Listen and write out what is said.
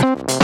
Bye.